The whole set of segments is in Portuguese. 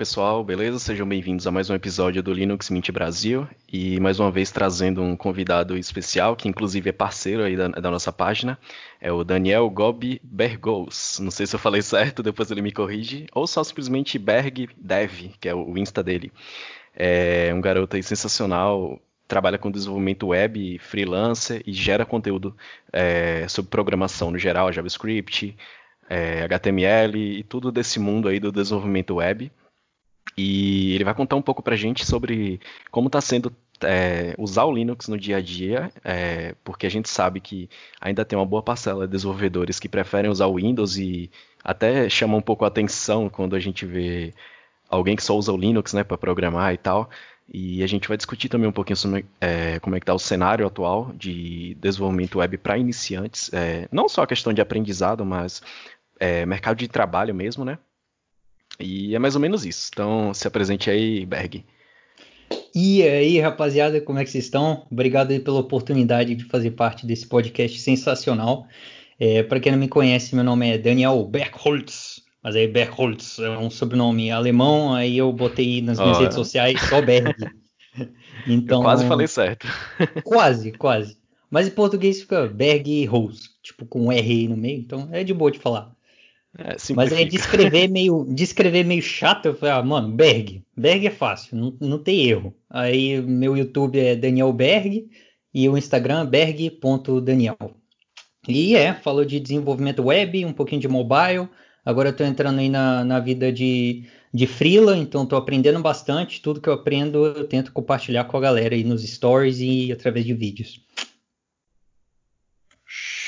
Pessoal, beleza? Sejam bem-vindos a mais um episódio do Linux Mint Brasil e mais uma vez trazendo um convidado especial que inclusive é parceiro aí da, da nossa página, é o Daniel Gobi Bergos. Não sei se eu falei certo, depois ele me corrige, ou só simplesmente Berg Dev, que é o Insta dele. É um garoto aí sensacional, trabalha com desenvolvimento web, freelancer e gera conteúdo é, sobre programação no geral, JavaScript, é, HTML e tudo desse mundo aí do desenvolvimento web. E ele vai contar um pouco pra gente sobre como está sendo é, usar o Linux no dia a dia, é, porque a gente sabe que ainda tem uma boa parcela de desenvolvedores que preferem usar o Windows e até chama um pouco a atenção quando a gente vê alguém que só usa o Linux né, para programar e tal. E a gente vai discutir também um pouquinho sobre é, como é que está o cenário atual de desenvolvimento web para iniciantes. É, não só a questão de aprendizado, mas é, mercado de trabalho mesmo, né? E é mais ou menos isso. Então, se apresente aí, Berg. E aí, rapaziada, como é que vocês estão? Obrigado aí pela oportunidade de fazer parte desse podcast sensacional. É, Para quem não me conhece, meu nome é Daniel Bergholtz, mas aí Bergholtz é um sobrenome alemão, aí eu botei nas minhas oh, redes sociais só Berg. Então, eu quase falei certo. quase, quase. Mas em português fica Berg Rose, tipo com R no meio, então é de boa de falar. É, Mas aí de escrever meio, de escrever meio chato, eu falei, ah, mano, Berg. Berg é fácil, não, não tem erro. Aí meu YouTube é Daniel Berg e o Instagram é berg.daniel. E é, falou de desenvolvimento web, um pouquinho de mobile. Agora eu tô entrando aí na, na vida de, de freela, então tô aprendendo bastante. Tudo que eu aprendo eu tento compartilhar com a galera aí nos stories e através de vídeos.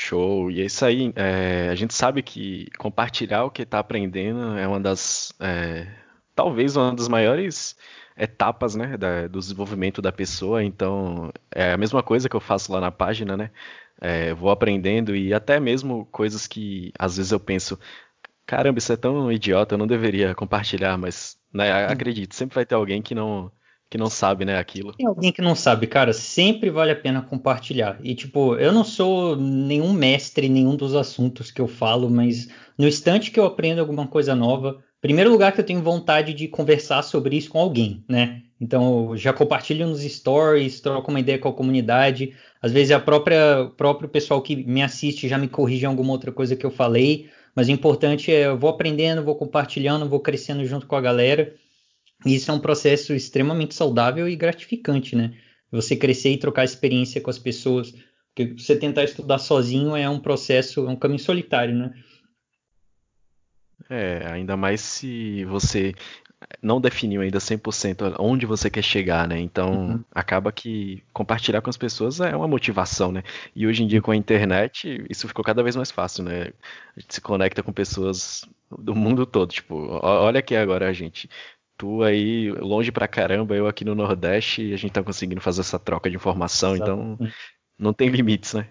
Show. E é isso aí. É, a gente sabe que compartilhar o que está aprendendo é uma das. É, talvez uma das maiores etapas né, da, do desenvolvimento da pessoa. Então, é a mesma coisa que eu faço lá na página, né? É, vou aprendendo e até mesmo coisas que às vezes eu penso, caramba, isso é tão idiota, eu não deveria compartilhar, mas né, acredito, sempre vai ter alguém que não que não sabe, né, aquilo. Tem alguém que não sabe, cara, sempre vale a pena compartilhar. E tipo, eu não sou nenhum mestre em nenhum dos assuntos que eu falo, mas no instante que eu aprendo alguma coisa nova, primeiro lugar que eu tenho vontade de conversar sobre isso com alguém, né? Então, já compartilho nos stories, troco uma ideia com a comunidade. Às vezes a própria próprio pessoal que me assiste já me corrige em alguma outra coisa que eu falei, mas o importante é eu vou aprendendo, vou compartilhando, vou crescendo junto com a galera. E isso é um processo extremamente saudável e gratificante, né? Você crescer e trocar experiência com as pessoas. Porque você tentar estudar sozinho é um processo, é um caminho solitário, né? É, ainda mais se você não definiu ainda 100% onde você quer chegar, né? Então, uhum. acaba que compartilhar com as pessoas é uma motivação, né? E hoje em dia com a internet, isso ficou cada vez mais fácil, né? A gente se conecta com pessoas do mundo todo, tipo, olha aqui agora a gente tu aí longe pra caramba, eu aqui no Nordeste, e a gente tá conseguindo fazer essa troca de informação, Exato. então não tem limites, né?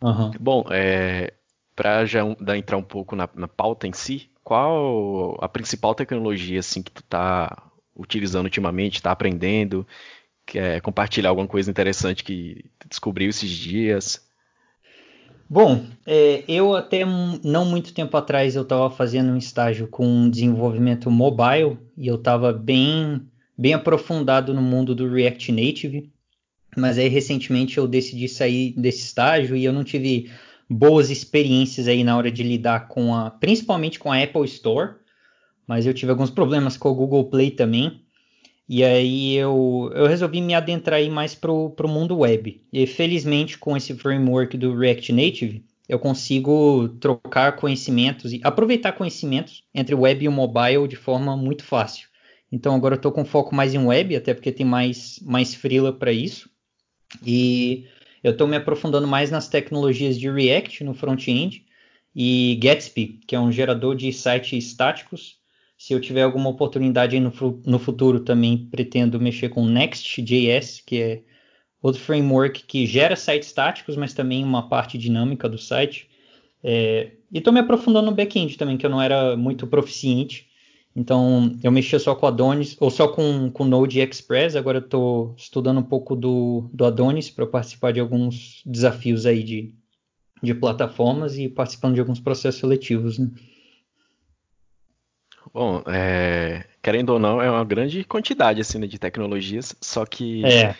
Uhum. Bom, é, para já entrar um pouco na, na, pauta em si, qual a principal tecnologia assim que tu tá utilizando ultimamente, tá aprendendo, quer compartilhar alguma coisa interessante que descobriu esses dias? Bom, é, eu até não muito tempo atrás eu estava fazendo um estágio com desenvolvimento mobile e eu estava bem, bem aprofundado no mundo do React Native, mas aí recentemente eu decidi sair desse estágio e eu não tive boas experiências aí na hora de lidar com a, principalmente com a Apple Store, mas eu tive alguns problemas com o Google Play também. E aí eu, eu resolvi me adentrar aí mais para o mundo web. E felizmente com esse framework do React Native, eu consigo trocar conhecimentos e aproveitar conhecimentos entre o web e o mobile de forma muito fácil. Então agora eu estou com foco mais em web, até porque tem mais, mais freela para isso. E eu estou me aprofundando mais nas tecnologias de React no front-end e Gatsby, que é um gerador de sites estáticos se eu tiver alguma oportunidade no, no futuro, também pretendo mexer com Next.js, que é outro framework que gera sites estáticos, mas também uma parte dinâmica do site. É, e estou me aprofundando no back-end também, que eu não era muito proficiente. Então, eu mexia só com Adonis, ou só com, com Node Express. Agora estou estudando um pouco do, do Adonis para participar de alguns desafios aí de, de plataformas e participando de alguns processos seletivos. Né? Bom, é, querendo ou não, é uma grande quantidade assim, né, de tecnologias, só que é.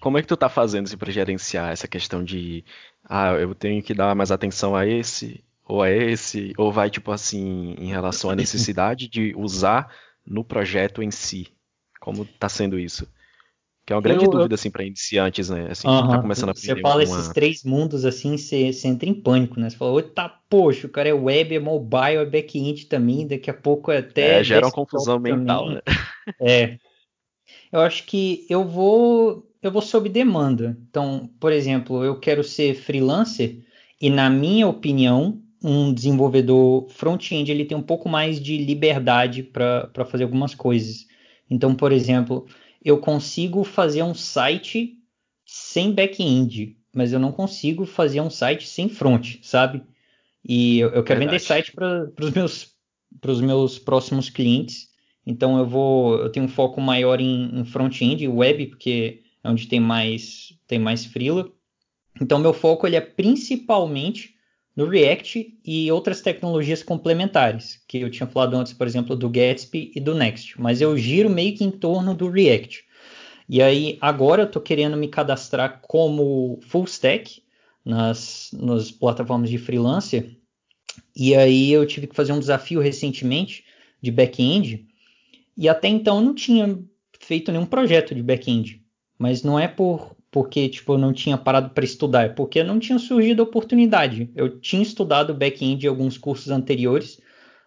como é que tu tá fazendo assim, para gerenciar essa questão de ah, eu tenho que dar mais atenção a esse ou a esse, ou vai tipo assim em relação à necessidade de usar no projeto em si? Como tá sendo isso? Que é uma grande eu, dúvida, assim, para iniciantes, né? Assim, uh -huh. tá começando a aprender. Você fala esses três mundos, assim, você, você entra em pânico, né? Você fala, tá, poxa, o cara é web, é mobile, é back-end também, daqui a pouco é até... É, gera uma confusão também. mental, né? É. Eu acho que eu vou... Eu vou sob demanda. Então, por exemplo, eu quero ser freelancer e, na minha opinião, um desenvolvedor front-end ele tem um pouco mais de liberdade para fazer algumas coisas. Então, por exemplo eu consigo fazer um site sem back-end, mas eu não consigo fazer um site sem front, sabe? E eu, eu quero vender site para os meus, meus próximos clientes. Então eu vou, eu tenho um foco maior em, em front-end, web, porque é onde tem mais tem mais freela. Então meu foco ele é principalmente no React e outras tecnologias complementares, que eu tinha falado antes, por exemplo, do Gatsby e do Next, mas eu giro meio que em torno do React. E aí, agora eu estou querendo me cadastrar como full stack nas, nas plataformas de freelancer, e aí eu tive que fazer um desafio recentemente de back-end, e até então eu não tinha feito nenhum projeto de back-end, mas não é por porque tipo eu não tinha parado para estudar, é porque não tinha surgido a oportunidade. Eu tinha estudado back-end em alguns cursos anteriores,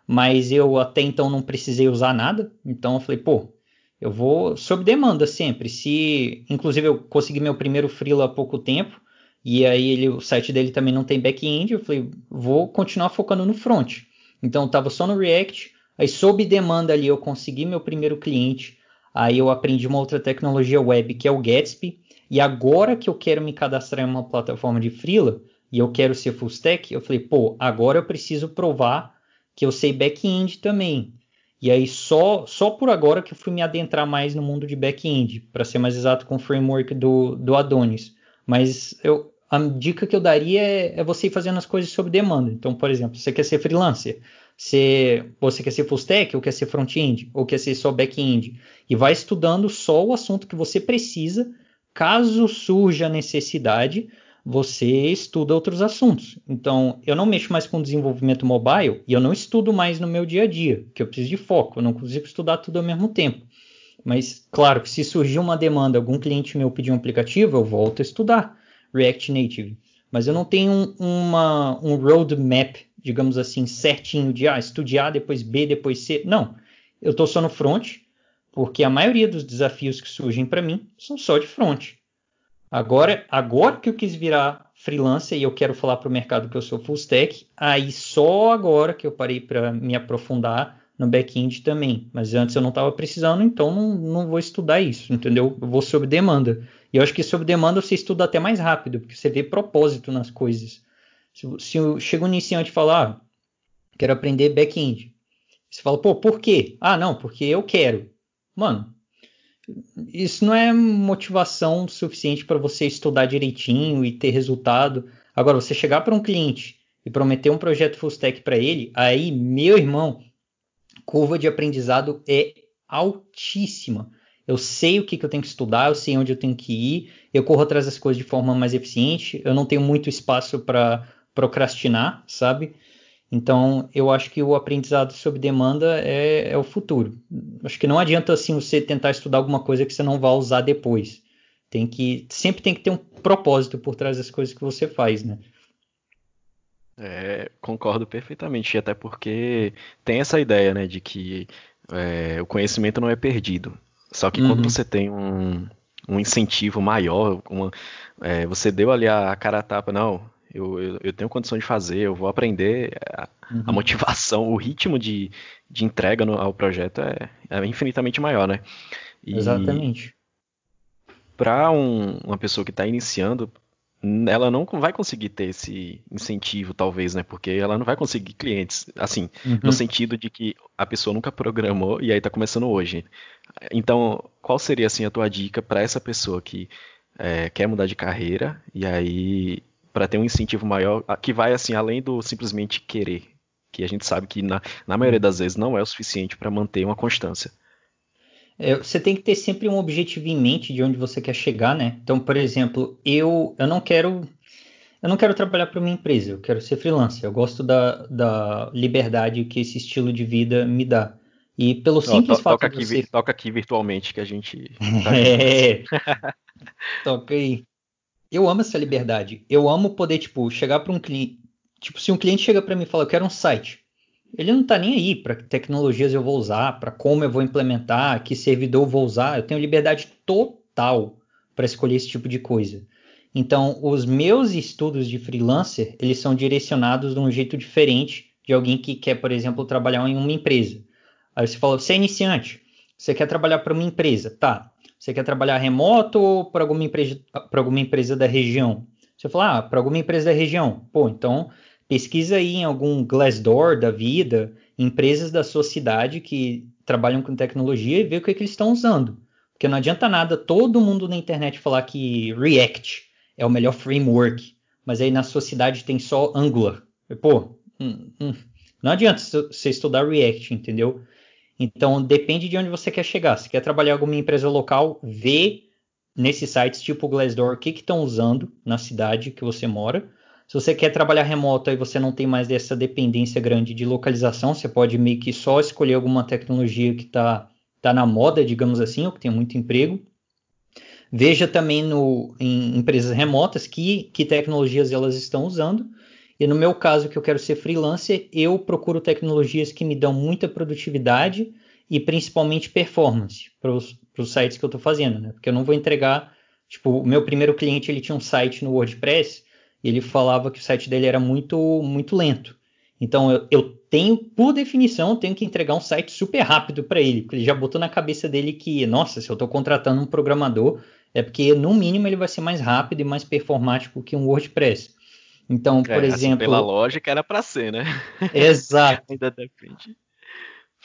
mas eu até então não precisei usar nada. Então eu falei, pô, eu vou sob demanda sempre. Se inclusive eu consegui meu primeiro freela há pouco tempo, e aí ele, o site dele também não tem back-end, eu falei, vou continuar focando no front. Então eu tava só no React, aí sob demanda ali eu consegui meu primeiro cliente, aí eu aprendi uma outra tecnologia web que é o Gatsby, e agora que eu quero me cadastrar em uma plataforma de freela e eu quero ser full stack, eu falei, pô, agora eu preciso provar que eu sei back-end também. E aí só só por agora que eu fui me adentrar mais no mundo de back-end, para ser mais exato com o framework do, do Adonis. Mas eu, a dica que eu daria é, é, você ir fazendo as coisas sob demanda. Então, por exemplo, você quer ser freelancer, você, você quer ser full stack, ou quer ser front-end, ou quer ser só back-end. E vai estudando só o assunto que você precisa Caso surja necessidade, você estuda outros assuntos. Então, eu não mexo mais com desenvolvimento mobile e eu não estudo mais no meu dia a dia, que eu preciso de foco, eu não consigo estudar tudo ao mesmo tempo. Mas, claro que se surgir uma demanda, algum cliente meu pedir um aplicativo, eu volto a estudar React Native. Mas eu não tenho uma, um roadmap, digamos assim, certinho de ah, estude A, depois B, depois C. Não. Eu estou só no front, porque a maioria dos desafios que surgem para mim são só de front. Agora, agora que eu quis virar freelancer e eu quero falar para o mercado que eu sou full stack, aí só agora que eu parei para me aprofundar no back-end também. Mas antes eu não estava precisando, então não, não vou estudar isso, entendeu? Eu vou sob demanda. E eu acho que sob demanda você estuda até mais rápido, porque você vê propósito nas coisas. Se, se chega um iniciante e falar, ah, quero aprender back-end. Você fala, pô, por quê? Ah, não, porque eu quero. Mano, isso não é motivação suficiente para você estudar direitinho e ter resultado. Agora, você chegar para um cliente e prometer um projeto full stack para ele, aí, meu irmão, curva de aprendizado é altíssima. Eu sei o que, que eu tenho que estudar, eu sei onde eu tenho que ir, eu corro atrás das coisas de forma mais eficiente, eu não tenho muito espaço para procrastinar, sabe? Então, eu acho que o aprendizado sob demanda é, é, o futuro. Acho que não adianta assim você tentar estudar alguma coisa que você não vai usar depois. Tem que sempre tem que ter um propósito por trás das coisas que você faz, né? É, concordo perfeitamente, até porque tem essa ideia, né, de que é, o conhecimento não é perdido. Só que uhum. quando você tem um, um incentivo maior, uma, é, você deu ali a cara a tapa, não, eu, eu, eu, tenho condição de fazer, eu vou aprender. A, uhum. a motivação, o ritmo de, de entrega no, ao projeto é, é, infinitamente maior, né? E Exatamente. Para um, uma pessoa que está iniciando, ela não vai conseguir ter esse incentivo, talvez, né? Porque ela não vai conseguir clientes, assim, uhum. no sentido de que a pessoa nunca programou e aí está começando hoje. Então, qual seria assim a tua dica para essa pessoa que é, quer mudar de carreira e aí para ter um incentivo maior que vai assim além do simplesmente querer, que a gente sabe que na, na maioria das vezes não é o suficiente para manter uma constância. É, você tem que ter sempre um objetivo em mente de onde você quer chegar, né? Então, por exemplo, eu, eu não quero eu não quero trabalhar para uma empresa, eu quero ser freelancer. Eu gosto da, da liberdade que esse estilo de vida me dá. E pelo simples to, fato toca de você... Toca aqui virtualmente que a gente. Tá é. toca aí. Eu amo essa liberdade. Eu amo poder, tipo, chegar para um cliente. Tipo, se um cliente chega para mim e fala, eu quero um site. Ele não está nem aí para que tecnologias eu vou usar, para como eu vou implementar, que servidor eu vou usar. Eu tenho liberdade total para escolher esse tipo de coisa. Então, os meus estudos de freelancer, eles são direcionados de um jeito diferente de alguém que quer, por exemplo, trabalhar em uma empresa. Aí você fala, você é iniciante, você quer trabalhar para uma empresa, tá? Você quer trabalhar remoto ou para alguma empresa, para alguma empresa da região? Você fala, ah, para alguma empresa da região. Pô, então pesquisa aí em algum Glassdoor da vida, empresas da sua cidade que trabalham com tecnologia e vê o que, é que eles estão usando. Porque não adianta nada todo mundo na internet falar que React é o melhor framework, mas aí na sua cidade tem só Angular. Pô, hum, hum, não adianta você estudar React, entendeu? Então depende de onde você quer chegar. Se quer trabalhar alguma empresa local, vê nesses sites tipo Glassdoor o que estão usando na cidade que você mora. Se você quer trabalhar remoto e você não tem mais dessa dependência grande de localização, você pode meio que só escolher alguma tecnologia que está tá na moda, digamos assim, ou que tem muito emprego. Veja também no, em empresas remotas que, que tecnologias elas estão usando. E no meu caso, que eu quero ser freelancer, eu procuro tecnologias que me dão muita produtividade e principalmente performance para os sites que eu estou fazendo, né? Porque eu não vou entregar, tipo, o meu primeiro cliente ele tinha um site no WordPress e ele falava que o site dele era muito muito lento. Então eu, eu tenho, por definição, tenho que entregar um site super rápido para ele, porque ele já botou na cabeça dele que, nossa, se eu estou contratando um programador, é porque no mínimo ele vai ser mais rápido e mais performático que um WordPress. Então, é, por assim, exemplo. Pela lógica era para ser, né? Exato. Ainda depende.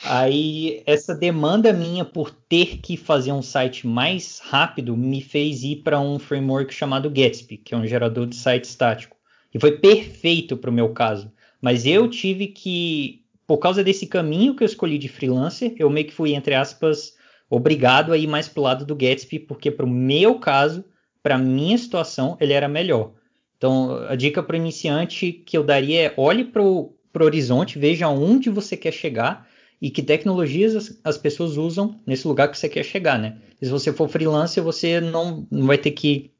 Aí, essa demanda minha por ter que fazer um site mais rápido me fez ir para um framework chamado Gatsby, que é um gerador de site estático. E foi perfeito para o meu caso. Mas eu tive que, por causa desse caminho que eu escolhi de freelancer, eu meio que fui, entre aspas, obrigado a ir mais pro lado do Gatsby, porque para o meu caso, para minha situação, ele era melhor. Então, a dica para iniciante que eu daria é olhe para o horizonte, veja onde você quer chegar e que tecnologias as, as, pessoas usam nesse lugar que você quer chegar, né? Se você for freelancer, você não, não vai ter que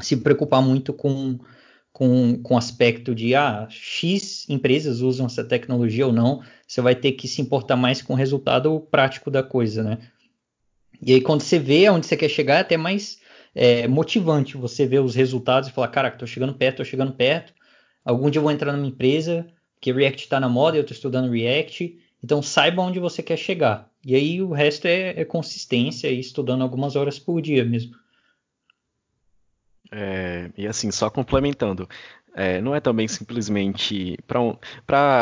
se preocupar muito com com, com aspecto de ah, X empresas usam essa tecnologia ou não, você vai ter que se importar mais com o resultado prático da coisa, né? E aí, quando você vê aonde você quer chegar, é até mais é, motivante você ver os resultados e falar: caraca, tô chegando perto, tô chegando perto. Algum dia eu vou entrar numa empresa, que React está na moda, eu estou estudando React. Então, saiba onde você quer chegar. E aí, o resto é, é consistência e estudando algumas horas por dia mesmo. É, e assim, só complementando, é, não é também simplesmente para um,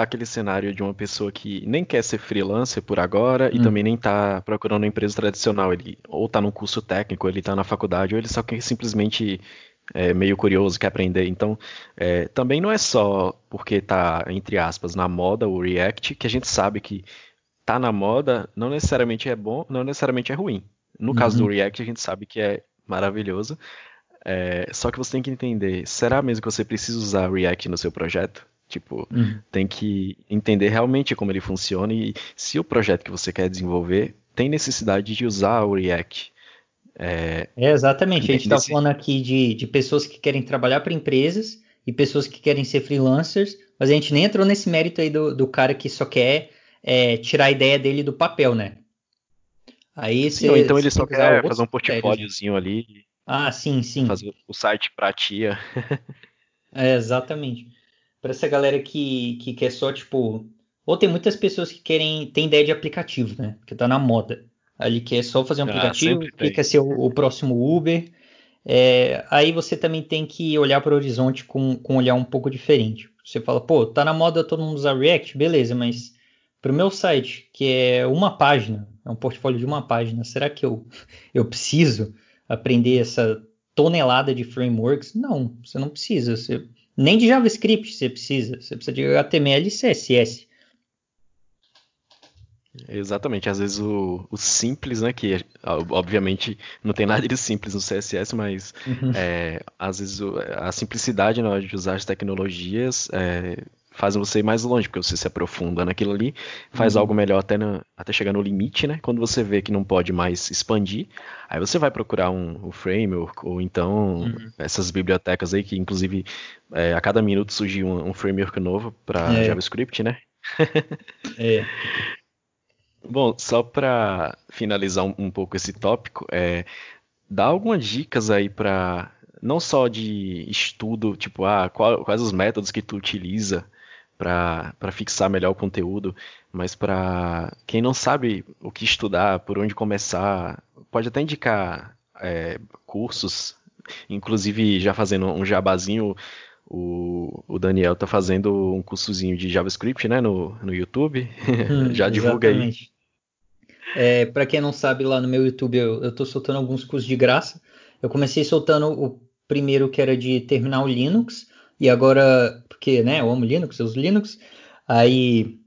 aquele cenário de uma pessoa que nem quer ser freelancer por agora hum. e também nem está procurando uma empresa tradicional. Ele ou está no curso técnico, ele está na faculdade, ou ele só quer simplesmente é, meio curioso, quer aprender. Então, é, também não é só porque está, entre aspas, na moda o React, que a gente sabe que tá na moda não necessariamente é bom, não necessariamente é ruim. No uhum. caso do uhum. React, a gente sabe que é maravilhoso, é, só que você tem que entender, será mesmo que você precisa usar React no seu projeto? Tipo, uhum. tem que entender realmente como ele funciona e se o projeto que você quer desenvolver tem necessidade de usar o React. É, é exatamente, a gente está falando aqui de, de pessoas que querem trabalhar para empresas e pessoas que querem ser freelancers, mas a gente nem entrou nesse mérito aí do, do cara que só quer é, tirar a ideia dele do papel, né? Aí Sim, cê, então ele só quer fazer um portfóliozinho ali ah, sim, sim. Fazer o site pra tia. é, exatamente. Para essa galera que, que quer só, tipo. Ou tem muitas pessoas que querem. tem ideia de aplicativo, né? Que tá na moda. Ali quer só fazer um ah, aplicativo, que quer ser o, o próximo Uber. É, aí você também tem que olhar para o horizonte com, com um olhar um pouco diferente. Você fala, pô, tá na moda todo mundo usar React, beleza, mas para o meu site, que é uma página, é um portfólio de uma página, será que eu, eu preciso aprender essa tonelada de frameworks. Não, você não precisa. Você, nem de JavaScript você precisa. Você precisa de HTML e CSS. Exatamente, às vezes o, o, simples, né, que obviamente não tem nada de simples no CSS, mas uhum. é, às vezes a simplicidade na hora de usar as tecnologias é, faz você ir mais longe, porque você se aprofunda naquilo ali, faz uhum. algo melhor até, na, até chegar no limite, né, quando você vê que não pode mais expandir, aí você vai procurar um, um framework, ou então uhum. essas bibliotecas aí, que inclusive é, a cada minuto surge um, um framework novo para é. JavaScript, né? é. Bom, só para finalizar um, um, pouco esse tópico, é, dá algumas dicas aí para não só de estudo, tipo, ah, qual, quais os métodos que tu utiliza para fixar melhor o conteúdo, mas para quem não sabe o que estudar, por onde começar, pode até indicar é, cursos, inclusive já fazendo um jabazinho, o, o Daniel tá fazendo um cursozinho de JavaScript, né, no, no YouTube. Hum, Já divulga exatamente. aí. É, para quem não sabe, lá no meu YouTube eu, tô soltando alguns cursos de graça. Eu comecei soltando o primeiro que era de terminal Linux, e agora, porque, né, eu amo Linux, eu uso Linux, aí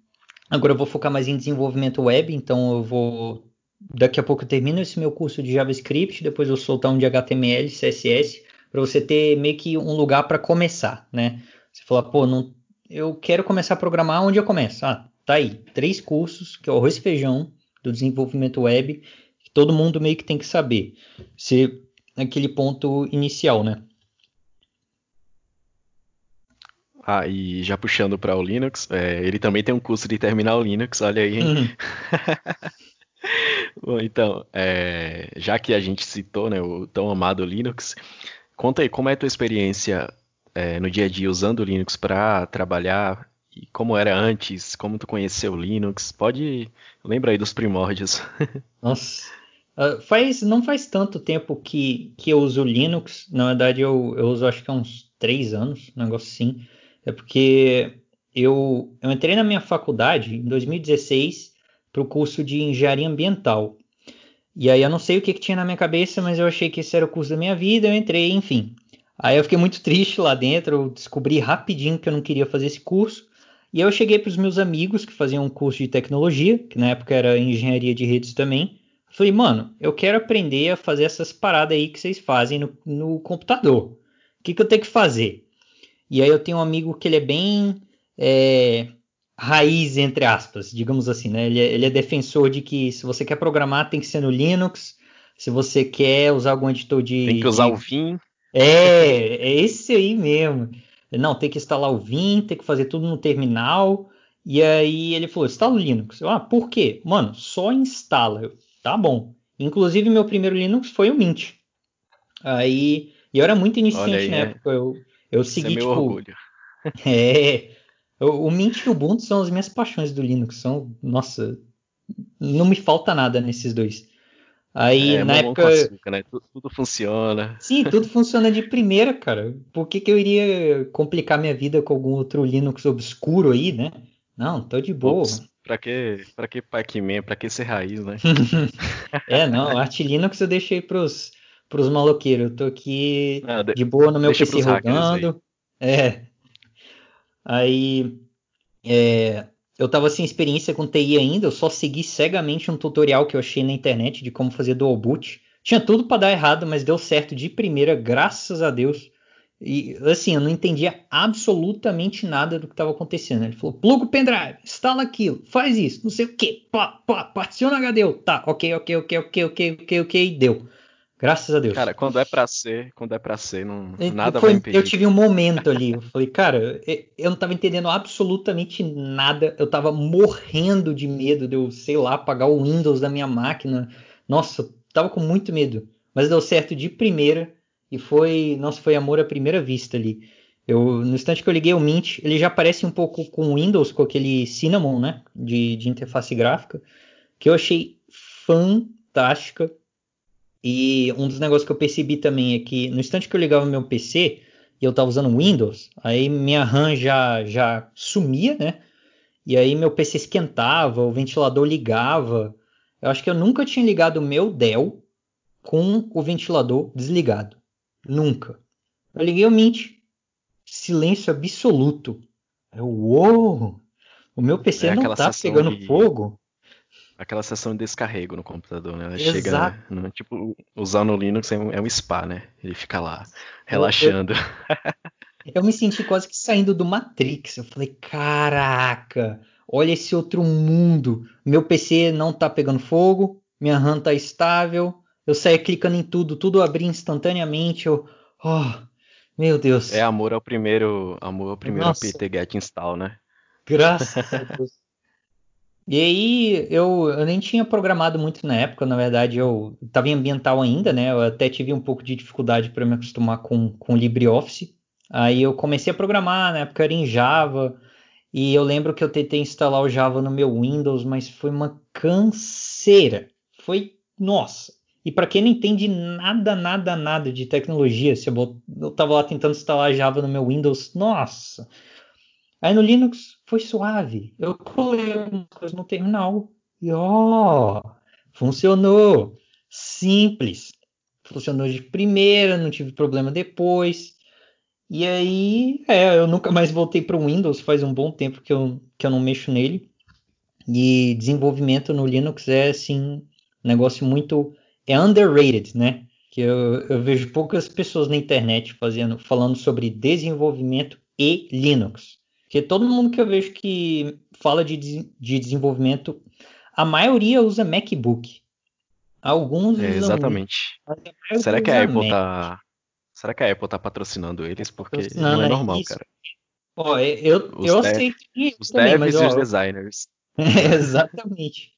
agora eu vou focar mais em desenvolvimento web, então eu vou, daqui a pouco eu termino esse meu curso de JavaScript, depois eu soltar um de HTML, CSS, para você ter meio que um lugar para começar, né? Você fala, pô, não, eu quero começar a programar, onde eu começo? Ah, tá aí, três cursos, que é o arroz e feijão do desenvolvimento web, que todo mundo meio que tem que saber. Ser aquele ponto inicial, né? Ah, e já puxando para o Linux, é, ele também tem um curso de terminal Linux, olha aí. Uhum. Bom, então, é, já que a gente citou né, o tão amado Linux, Conta aí, como é a tua experiência é, no dia a dia usando o Linux para trabalhar e como era antes, como tu conheceu o Linux? Pode, lembra aí dos primórdios. Nossa, uh, faz, não faz tanto tempo que, que eu uso Linux, na verdade eu, eu uso acho que há uns três anos, um negócio assim, é porque eu, eu entrei na minha faculdade em 2016 para o curso de engenharia ambiental. E aí eu não sei o que, que, tinha na minha cabeça, mas eu achei que esse era o curso da minha vida, eu entrei, enfim. Aí eu fiquei muito triste lá dentro, eu descobri rapidinho que eu não queria fazer esse curso. E aí eu cheguei para os meus amigos que faziam um curso de tecnologia, que na época era engenharia de redes também. Falei, mano, eu quero aprender a fazer essas paradas aí que vocês fazem no, no computador. O que, que eu tenho que fazer? E aí eu tenho um amigo que ele é bem é, raiz, entre aspas, digamos assim, né? Ele é, ele é, defensor de que se você quer programar, tem que ser no Linux. Se você quer usar algum editor de. Tem que usar de... o Vim. É, é esse aí mesmo. Não, tem que instalar o Vim, tem que fazer tudo no terminal. E aí ele falou: instala o Linux. Eu, ah, por quê? Mano, só instala. Eu, tá bom. Inclusive, meu primeiro Linux foi o Mint. Aí. E eu era muito iniciante aí, na é. época. Eu, eu segui, é meu tipo. Orgulho. É. O, o Mint e o Ubuntu são as minhas paixões do Linux. São, nossa, não me falta nada nesses dois. Aí é, na época. Açúcar, né? tudo, tudo, funciona. Sim, tudo funciona de primeira, cara. Por que, que eu iria complicar minha vida com algum outro Linux obscuro aí, né? Não, tô de boa. Ops, pra que, pra que Pac-Man? Pra que ser raiz, né? é, não, Art Linux eu deixei pros, pros maloqueiros. Eu tô aqui não, de boa no meu PC rodando. É, Aí é, eu tava sem experiência com TI ainda, eu só segui cegamente um tutorial que eu achei na internet de como fazer dual boot. Tinha tudo para dar errado, mas deu certo de primeira, graças a Deus. E assim, eu não entendia absolutamente nada do que estava acontecendo. Ele falou: pluga o pendrive, instala aquilo, faz isso, não sei o que, pá, pá, particiona HD. Eu, tá, ok, ok, ok, ok, ok, ok, ok, deu. Graças a Deus. Cara, quando é para ser, quando é para ser, não, nada foi, vai impedir. Eu tive um momento ali, eu falei, cara, eu não tava entendendo absolutamente nada, eu tava morrendo de medo de eu, sei lá, apagar o Windows da minha máquina. Nossa, eu tava com muito medo, mas deu certo de primeira e foi, nossa, foi amor à primeira vista ali. Eu, no instante que eu liguei o Mint, ele já parece um pouco com o Windows, com aquele Cinnamon, né, de, de interface gráfica, que eu achei fantástica e um dos negócios que eu percebi também é que no instante que eu ligava meu PC e eu estava usando Windows, aí minha RAM já, já sumia, né? E aí meu PC esquentava, o ventilador ligava. Eu acho que eu nunca tinha ligado o meu Dell com o ventilador desligado. Nunca. Eu liguei o Mint. Silêncio absoluto. Eu, uou! O meu PC é não tá pegando fogo. Aquela sessão de descarrego no computador, né? Ela Exato. chega, no, tipo, usando o Linux é um, é um spa, né? Ele fica lá, relaxando. Eu, eu, eu, me senti quase que saindo do Matrix. Eu falei, caraca, olha esse outro mundo. Meu PC não tá pegando fogo, minha RAM tá estável, eu saí clicando em tudo, tudo abria instantaneamente, eu, oh, meu Deus. É amor ao primeiro, amor ao primeiro Nossa. apt get install, né? Graças a Deus. E aí, eu, eu nem tinha programado muito na época, na verdade, eu estava em ambiental ainda, né? Eu até tive um pouco de dificuldade para me acostumar com, com LibreOffice. Aí eu comecei a programar, na época era em Java, e eu lembro que eu tentei instalar o Java no meu Windows, mas foi uma canseira. Foi, nossa. E para quem não entende nada, nada, nada de tecnologia, se eu, eu tava lá tentando instalar Java no meu Windows, nossa. Aí no Linux foi suave. Eu colei algumas coisas no terminal e ó, funcionou. Simples. Funcionou de primeira, não tive problema depois. E aí, é, eu nunca mais voltei para o Windows, faz um bom tempo que eu, que eu não mexo nele. E desenvolvimento no Linux é assim, um negócio muito é underrated, né? Que eu, eu, vejo poucas pessoas na internet fazendo, falando sobre desenvolvimento e Linux. Porque todo mundo que eu vejo que fala de, de desenvolvimento, a maioria usa MacBook. Alguns é, usam Exatamente. Será que a Apple Mac. tá. Será que a Apple tá patrocinando eles? Porque não, não é normal, isso. cara. Ó, eu, os eu aceito isso os também, mas, ó, e os designers. exatamente.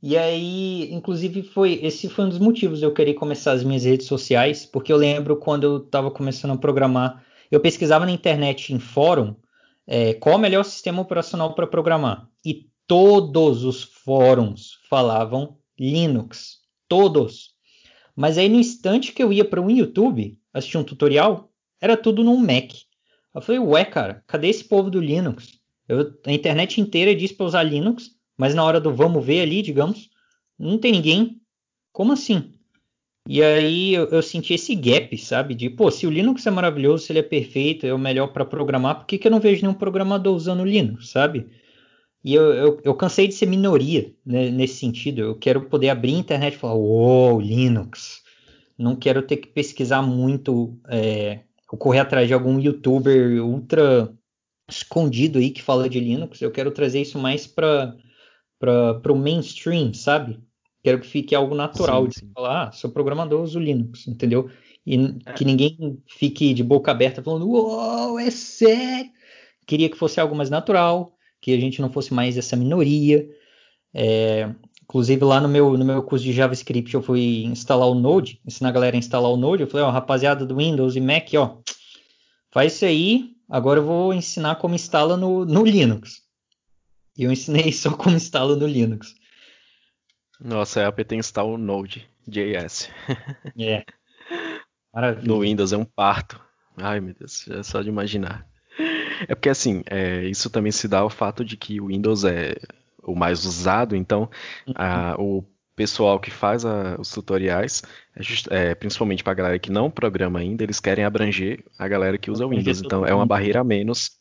E aí, inclusive, foi esse foi um dos motivos de eu querer começar as minhas redes sociais, porque eu lembro quando eu estava começando a programar, eu pesquisava na internet em fórum é, qual o melhor sistema operacional para programar. E todos os fóruns falavam Linux. Todos. Mas aí no instante que eu ia para um YouTube assistir um tutorial, era tudo num Mac. Eu falei, ué, cara, cadê esse povo do Linux? Eu, a internet inteira diz para usar Linux, mas na hora do vamos ver ali, digamos, não tem ninguém. Como assim? E aí eu, eu, senti esse gap, sabe? De, pô, se o Linux é maravilhoso, se ele é perfeito, é o melhor para programar, por que, que eu não vejo nenhum programador usando Linux, sabe? E eu, eu, eu cansei de ser minoria né, nesse sentido. Eu quero poder abrir a internet e falar, uou, oh, Linux. Não quero ter que pesquisar muito, é, correr atrás de algum youtuber ultra escondido aí que fala de Linux. Eu quero trazer isso mais para o mainstream, sabe? Quero que fique algo natural sim, de sim. falar, ah, sou programador, uso Linux, entendeu? E é. que ninguém fique de boca aberta falando, uou, é sério. Queria que fosse algo mais natural, que a gente não fosse mais essa minoria. É, inclusive lá no meu, no meu curso de JavaScript eu fui instalar o Node, ensinar a galera a instalar o Node. Eu falei, ó, rapaziada do Windows e Mac, ó, faz isso aí. Agora eu vou ensinar como instala no, no Linux. E eu ensinei só como instalo no Linux. Nossa, é apt install Node.js. É. Maravilha. No Windows é um parto. Ai, meu Deus, é só de imaginar. É porque assim, é, isso também se dá ao fato de que o Windows é o mais usado, então uhum. a, o pessoal que faz a, os tutoriais, é just, é, principalmente para a galera que não programa ainda, eles querem abranger a galera que usa o Windows. Então é uma barreira a menos.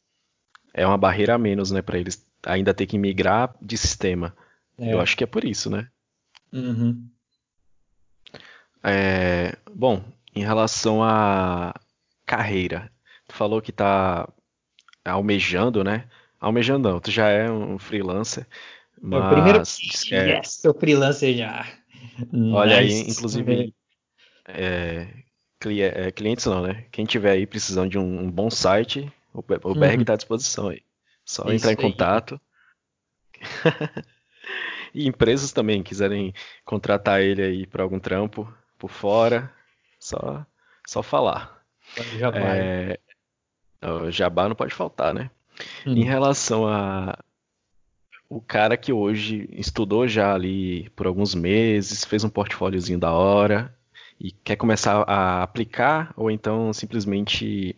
É uma barreira a menos, né, para eles ainda ter que migrar de sistema. É. Eu acho que é por isso, né? Uhum. É, bom, em relação à carreira, tu falou que tá almejando, né? Almejando não, tu já é um freelancer, mas... O primeiro... É... Yes, sou freelancer já. Olha nice. aí, inclusive, é, é, clientes não, né? Quem tiver aí precisando de um, um bom site, o, o Berg está uhum. à disposição aí. Só Isso entrar em contato. e empresas também quiserem contratar ele aí para algum trampo por fora, só só falar. Jabá. É, o jabá não pode faltar, né? Hum. Em relação a o cara que hoje estudou já ali por alguns meses, fez um portfóliozinho da hora e quer começar a aplicar ou então simplesmente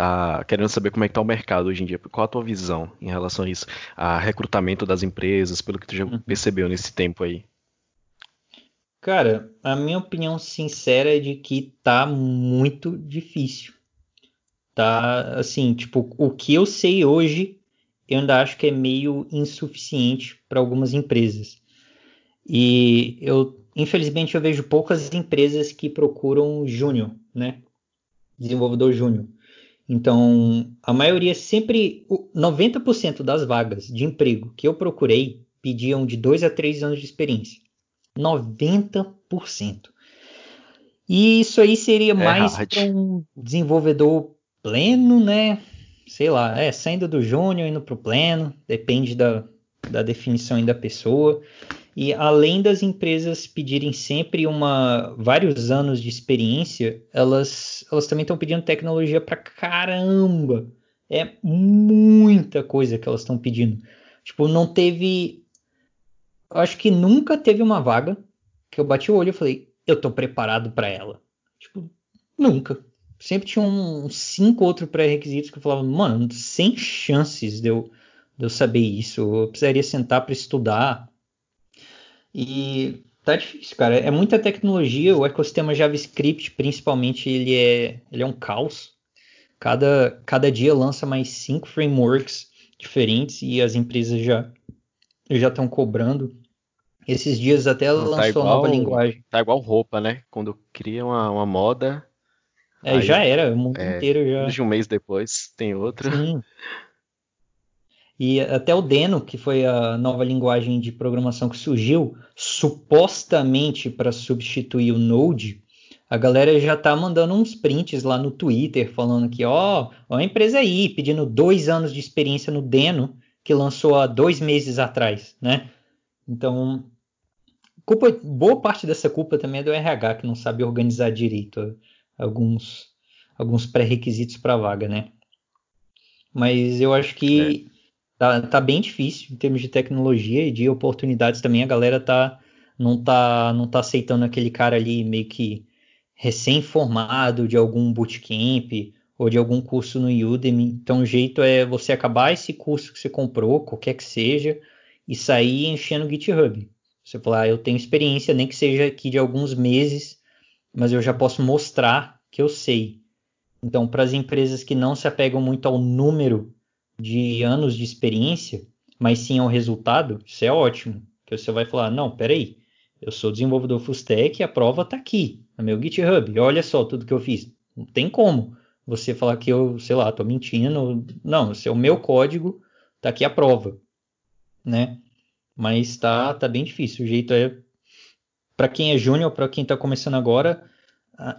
tá querendo saber como é que tá o mercado hoje em dia. Qual a tua visão em relação a isso? A recrutamento das empresas, pelo que tu já uhum. percebeu nesse tempo aí? Cara, a minha opinião sincera é de que tá muito difícil. Tá, assim, tipo, o que eu sei hoje, eu ainda acho que é meio insuficiente para algumas empresas. E eu, infelizmente, eu vejo poucas empresas que procuram júnior, né? Desenvolvedor júnior. Então, a maioria sempre, 90% das vagas de emprego que eu procurei pediam de 2 a 3 anos de experiência. 90%. E isso aí seria é mais para um desenvolvedor pleno, né? Sei lá, é saindo do júnior indo para o pleno, depende da, da definição da pessoa. E além das empresas pedirem sempre uma vários anos de experiência, elas, elas também estão pedindo tecnologia para caramba. É muita coisa que elas estão pedindo. Tipo, não teve. Acho que nunca teve uma vaga que eu bati o olho e falei, eu tô preparado para ela. Tipo, nunca. Sempre tinha uns cinco outros pré-requisitos que eu falava, mano, sem chances de eu, de eu saber isso. Eu precisaria sentar para estudar. E tá difícil, cara. É muita tecnologia. O ecossistema JavaScript, principalmente, ele é, ele é um caos. Cada, cada dia lança mais cinco frameworks diferentes e as empresas já já estão cobrando. Esses dias até ela tá lançou igual, nova linguagem. Tá igual roupa, né? Quando cria uma, uma moda. É, aí, já era, o mundo é, inteiro já. De um mês depois tem outra. Sim. E até o Deno, que foi a nova linguagem de programação que surgiu, supostamente para substituir o Node, a galera já tá mandando uns prints lá no Twitter falando que, ó, ó a empresa aí pedindo dois anos de experiência no Deno, que lançou há dois meses atrás, né? Então, culpa, boa parte dessa culpa também é do RH, que não sabe organizar direito alguns, alguns pré-requisitos para vaga, né? Mas eu acho que é. Tá, tá bem difícil em termos de tecnologia e de oportunidades também. A galera tá, não, tá, não tá aceitando aquele cara ali meio que recém-formado de algum bootcamp ou de algum curso no Udemy. Então, o jeito é você acabar esse curso que você comprou, qualquer que seja, e sair enchendo o GitHub. Você falar, ah, eu tenho experiência, nem que seja aqui de alguns meses, mas eu já posso mostrar que eu sei. Então, para as empresas que não se apegam muito ao número de anos de experiência, mas sim ao resultado, isso é ótimo. Que você vai falar, não, peraí, eu sou desenvolvedor full stack e a prova está aqui, no meu GitHub. Olha só tudo que eu fiz. Não tem como você falar que eu, sei lá, estou mentindo. Não, esse é o meu código, está aqui a prova, né? Mas tá, tá bem difícil. O jeito é para quem é júnior, para quem está começando agora,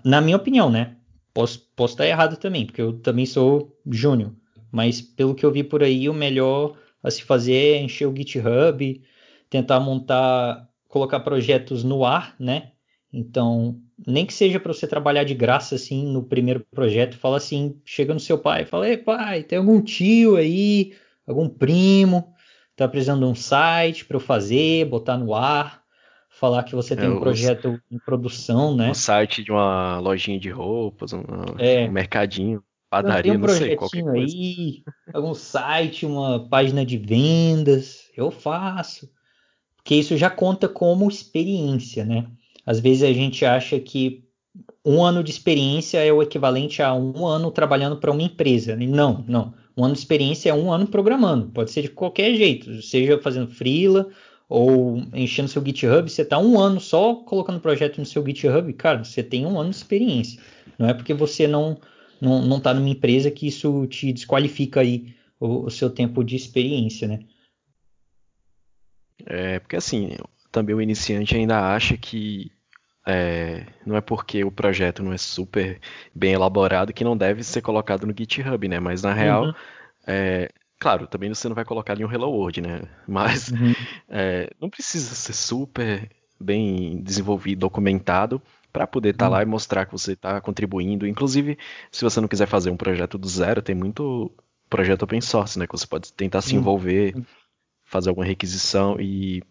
na minha opinião, né? Posso, posso estar errado também, porque eu também sou júnior. Mas pelo que eu vi por aí, o melhor a se fazer é encher o GitHub, tentar montar, colocar projetos no ar, né? Então, nem que seja para você trabalhar de graça assim no primeiro projeto, fala assim, chega no seu pai, fala: "Ei, pai, tem algum tio aí, algum primo, tá precisando de um site para eu fazer, botar no ar?" falar que você tem é, um projeto os, em produção, né? Um site de uma lojinha de roupas, um, é, um mercadinho. Padaria, um não sei, qualquer coisa. aí, algum site, uma página de vendas, eu faço. Porque isso já conta como experiência, né? Às vezes a gente acha que um ano de experiência é o equivalente a um ano trabalhando para uma empresa. Não, não. Um ano de experiência é um ano programando. Pode ser de qualquer jeito, seja fazendo freela ou enchendo seu GitHub. Você está um ano só colocando projeto no seu GitHub, cara, você tem um ano de experiência. Não é porque você não não, não tá numa empresa que isso te desqualifica aí o, o seu tempo de experiência, né? É, porque assim, também o iniciante ainda acha que é, não é porque o projeto não é super bem elaborado que não deve ser colocado no GitHub, né? Mas na real, uhum. é, claro, também você não vai colocar ali um Hello World, né? Mas uhum. é, não precisa ser super bem desenvolvido, documentado para poder estar tá lá e mostrar que você está contribuindo. Inclusive, se você não quiser fazer um projeto do zero, tem muito projeto open source, né? Que você pode tentar se envolver, fazer alguma requisição e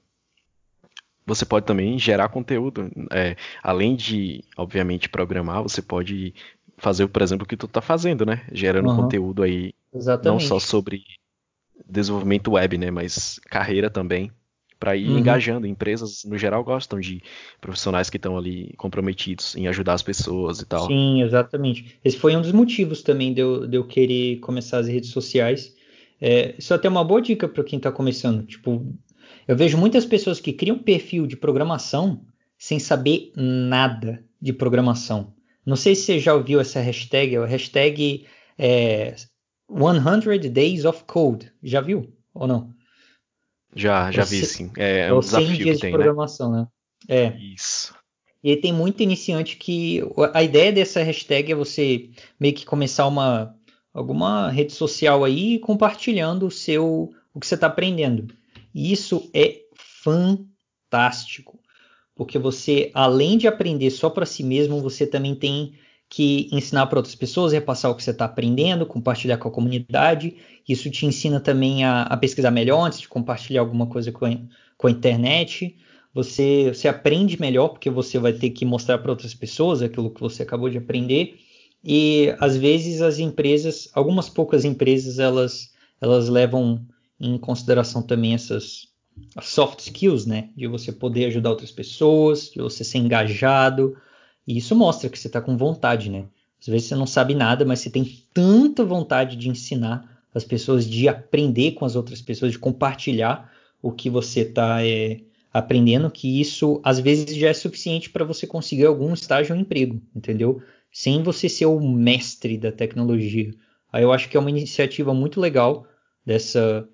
você pode também gerar conteúdo. É, além de, obviamente, programar, você pode fazer, por exemplo, o que tu está fazendo, né? Gerando uhum. conteúdo aí, Exatamente. não só sobre desenvolvimento web, né? Mas carreira também para ir uhum. engajando. Empresas, no geral, gostam de profissionais que estão ali comprometidos em ajudar as pessoas e tal. Sim, exatamente. Esse foi um dos motivos também de eu, de eu querer começar as redes sociais. É, isso é até uma boa dica para quem está começando. Tipo, Eu vejo muitas pessoas que criam perfil de programação sem saber nada de programação. Não sei se você já ouviu essa hashtag, a hashtag é 100 Days of Code. Já viu ou não? Já, já vi sim. É, é um desafio dias que tem, de programação, né? né? É. Isso. E aí tem muito iniciante que a ideia dessa hashtag é você meio que começar uma alguma rede social aí compartilhando o seu o que você está aprendendo. E isso é fantástico porque você, além de aprender só para si mesmo, você também tem que ensinar para outras pessoas, repassar o que você está aprendendo, compartilhar com a comunidade. Isso te ensina também a, a pesquisar melhor antes de compartilhar alguma coisa com a, com a internet. Você, você aprende melhor porque você vai ter que mostrar para outras pessoas aquilo que você acabou de aprender. E às vezes as empresas, algumas poucas empresas, elas, elas levam em consideração também essas, soft skills, né? De você poder ajudar outras pessoas, de você ser engajado. E isso mostra que você está com vontade, né? Às vezes você não sabe nada, mas você tem tanta vontade de ensinar as pessoas, de aprender com as outras pessoas, de compartilhar o que você está é, aprendendo, que isso às vezes já é suficiente para você conseguir algum estágio ou emprego, entendeu? Sem você ser o mestre da tecnologia. Aí eu acho que é uma iniciativa muito legal dessa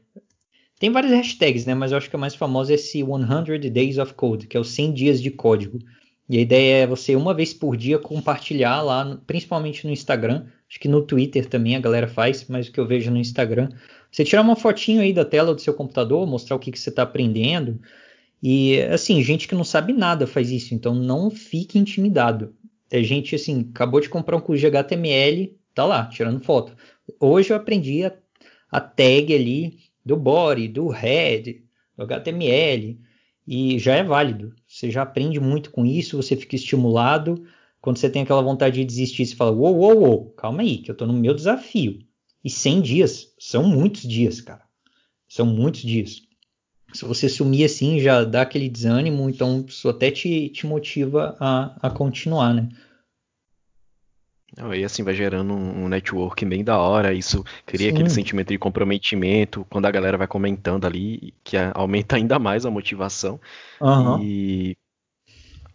tem várias hashtags, né? Mas eu acho que a mais famosa é esse 100 Days of Code, que é os 100 dias de código. E a ideia é você, uma vez por dia, compartilhar lá, principalmente no Instagram. Acho que no Twitter também a galera faz, mas o que eu vejo no Instagram. Você tirar uma fotinho aí da tela do seu computador, mostrar o que, que você está aprendendo. E, assim, gente que não sabe nada faz isso, então não fique intimidado. É gente, assim, acabou de comprar um curso de HTML, tá lá, tirando foto. Hoje eu aprendi a, a tag ali, do body, do head, do HTML, e já é válido. Você já aprende muito com isso, você fica estimulado. Quando você tem aquela vontade de desistir, você fala: Uou, uou, uou, calma aí, que eu estou no meu desafio. E 100 dias são muitos dias, cara. São muitos dias. Se você sumir assim, já dá aquele desânimo, então isso até te, te motiva a, a continuar, né? E assim vai gerando um, network bem da hora, isso cria Sim. aquele sentimento de comprometimento quando a galera vai comentando ali, que aumenta ainda mais a motivação. Uhum. E,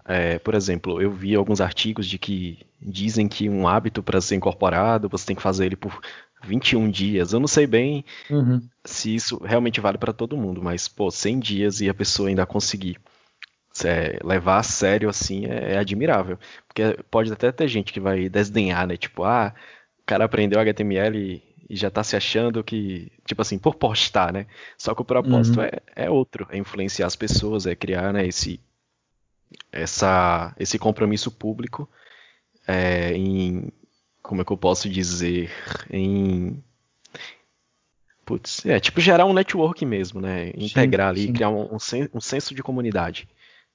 é, por exemplo, eu vi alguns artigos de que dizem que um hábito para ser incorporado, você tem que fazer ele por 21 dias. Eu não sei bem uhum. se isso realmente vale para todo mundo, mas, pô, 100 dias e a pessoa ainda conseguir é, levar a sério assim é, é, admirável. Porque pode até ter gente que vai desdenhar, né? Tipo, ah, o cara aprendeu HTML e, e já tá se achando que, tipo assim, por postar, né? Só que o propósito uhum. é, é outro, é influenciar as pessoas, é criar né, esse, essa, esse compromisso público é, em, como é que eu posso dizer, em Putz, é tipo gerar um network mesmo, né? Integrar sim, ali, sim. criar um, um, senso de comunidade.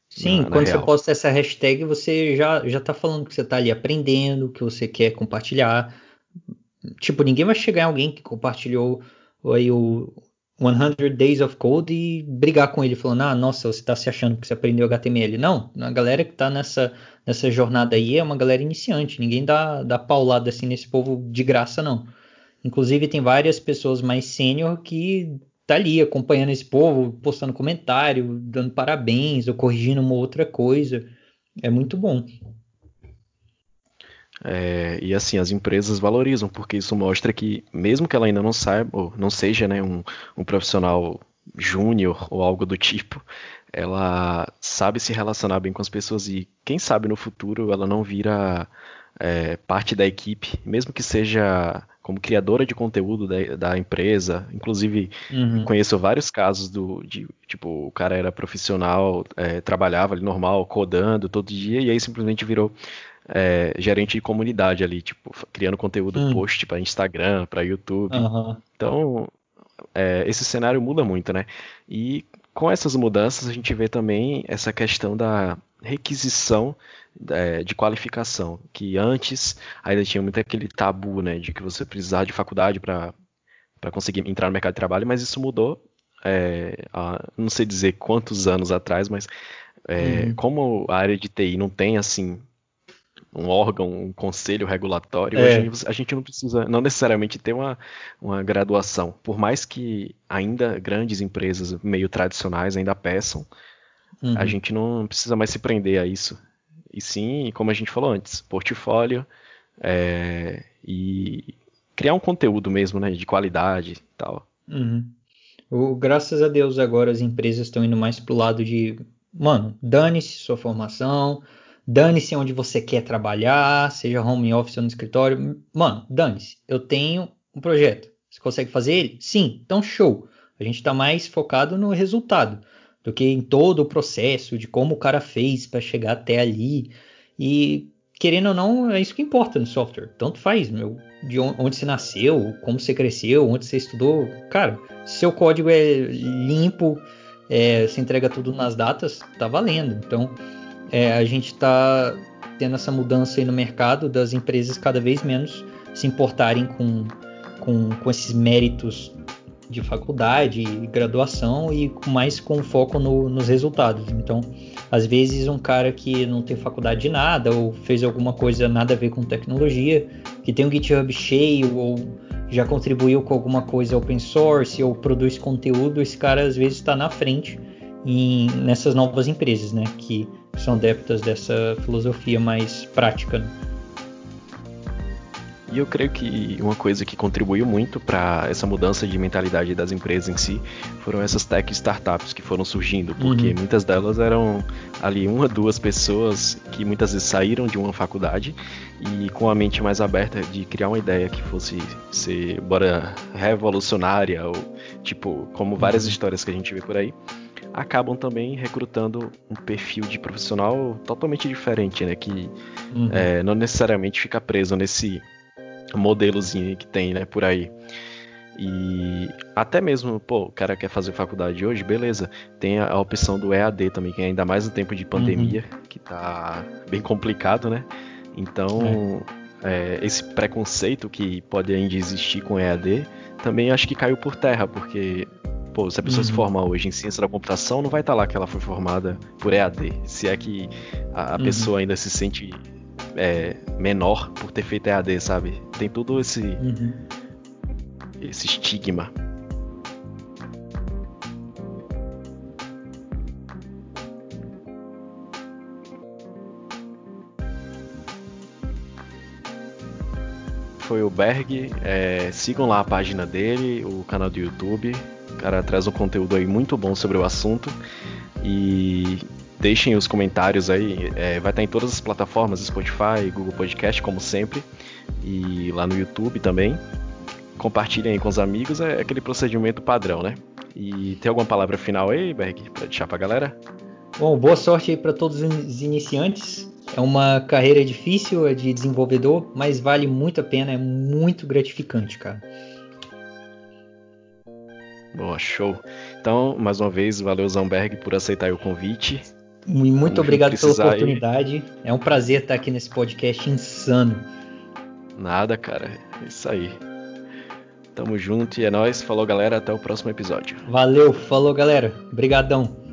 Sim, na, quando na você posta essa hashtag, você já, já tá falando que você tá ali aprendendo, que você quer compartilhar. Tipo, ninguém vai chegar em alguém que compartilhou aí o 100 Days of Code e brigar com ele, falando, ah, nossa, você tá se achando que você aprendeu HTML. Não, a galera que tá nessa, nessa jornada aí é uma galera iniciante. Ninguém dá, dá paulada assim nesse povo de graça, não. Inclusive, tem várias pessoas mais sênior que tá ali acompanhando esse povo, postando comentário, dando parabéns ou corrigindo uma outra coisa. É muito bom. É, e assim, as empresas valorizam, porque isso mostra que, mesmo que ela ainda não saiba, ou não seja né, um, um profissional júnior ou algo do tipo, ela sabe se relacionar bem com as pessoas e, quem sabe, no futuro ela não vira é, parte da equipe, mesmo que seja como criadora de conteúdo da, da empresa. Inclusive, uhum. conheço vários casos do de tipo o cara era profissional, é, trabalhava ali normal, codando todo dia e aí simplesmente virou é, gerente de comunidade ali, tipo criando conteúdo uhum. post para Instagram, para YouTube. Uhum. Então é, esse cenário muda muito, né? E com essas mudanças a gente vê também essa questão da requisição é, de qualificação, que antes ainda tinha muito aquele tabu, né, de que você precisava de faculdade para conseguir entrar no mercado de trabalho, mas isso mudou, é, há, não sei dizer quantos anos atrás, mas é, uhum. como a área de TI não tem assim um órgão, um conselho regulatório. É. A gente não precisa, não necessariamente ter uma, uma graduação. Por mais que ainda grandes empresas meio tradicionais ainda peçam, uhum. a gente não precisa mais se prender a isso. E sim, como a gente falou antes, portfólio é, e criar um conteúdo mesmo, né, de qualidade e tal. Uhum. O, graças a Deus agora as empresas estão indo mais pro lado de, mano, dane-se sua formação, Dane-se onde você quer trabalhar, seja home office ou no escritório. Mano, dane-se. Eu tenho um projeto. Você consegue fazer ele? Sim. Então, show. A gente está mais focado no resultado do que em todo o processo de como o cara fez para chegar até ali. E querendo ou não, é isso que importa no software. Tanto faz, meu, de onde você nasceu, como você cresceu, onde você estudou. Cara, se seu código é limpo, é, você entrega tudo nas datas, tá valendo. Então, é, a gente está tendo essa mudança aí no mercado das empresas cada vez menos se importarem com, com, com esses méritos de faculdade e graduação e mais com foco no, nos resultados. Então, às vezes um cara que não tem faculdade de nada ou fez alguma coisa nada a ver com tecnologia, que tem um GitHub cheio ou já contribuiu com alguma coisa open source ou produz conteúdo, esse cara às vezes está na frente em, nessas novas empresas, né? Que são adeptas dessa filosofia mais prática. Né? E eu creio que uma coisa que contribuiu muito para essa mudança de mentalidade das empresas em si foram essas tech startups que foram surgindo, porque uhum. muitas delas eram ali uma, duas pessoas que muitas vezes saíram de uma faculdade e com a mente mais aberta de criar uma ideia que fosse ser, bora, revolucionária ou tipo, como várias uhum. histórias que a gente vê por aí acabam também recrutando um perfil de profissional totalmente diferente, né? Que uhum. é, não necessariamente fica preso nesse modelozinho que tem, né, por aí. E até mesmo, pô, o cara quer fazer faculdade hoje, beleza. Tem a, opção do EAD também, que é ainda mais no tempo de pandemia, uhum. que tá bem complicado, né? Então, é. É, esse preconceito que pode ainda existir com EAD, também acho que caiu por terra, porque Pô, se a pessoa uhum. se formar hoje em ciência da computação, não vai estar tá lá que ela foi formada por EAD. Se é que a, a uhum. pessoa ainda se sente é, menor por ter feito EAD, sabe? Tem todo esse, uhum. esse estigma. Foi o Berg. É, sigam lá a página dele, o canal do YouTube. O cara traz um conteúdo aí muito bom sobre o assunto. E deixem os comentários aí. É, vai estar em todas as plataformas, Spotify, Google Podcast, como sempre. E lá no YouTube também. Compartilhem aí com os amigos, é aquele procedimento padrão, né? E tem alguma palavra final aí, Berg, para deixar pra galera? Bom, boa sorte aí para todos os iniciantes. É uma carreira difícil, é de desenvolvedor, mas vale muito a pena, é muito gratificante, cara. Boa, show. Então, mais uma vez, valeu Zamberg por aceitar o convite. Muito obrigado pela oportunidade. É um prazer estar aqui nesse podcast insano. Nada, cara. É isso aí. Tamo junto e é nóis. Falou, galera. Até o próximo episódio. Valeu. Falou, galera. Obrigadão.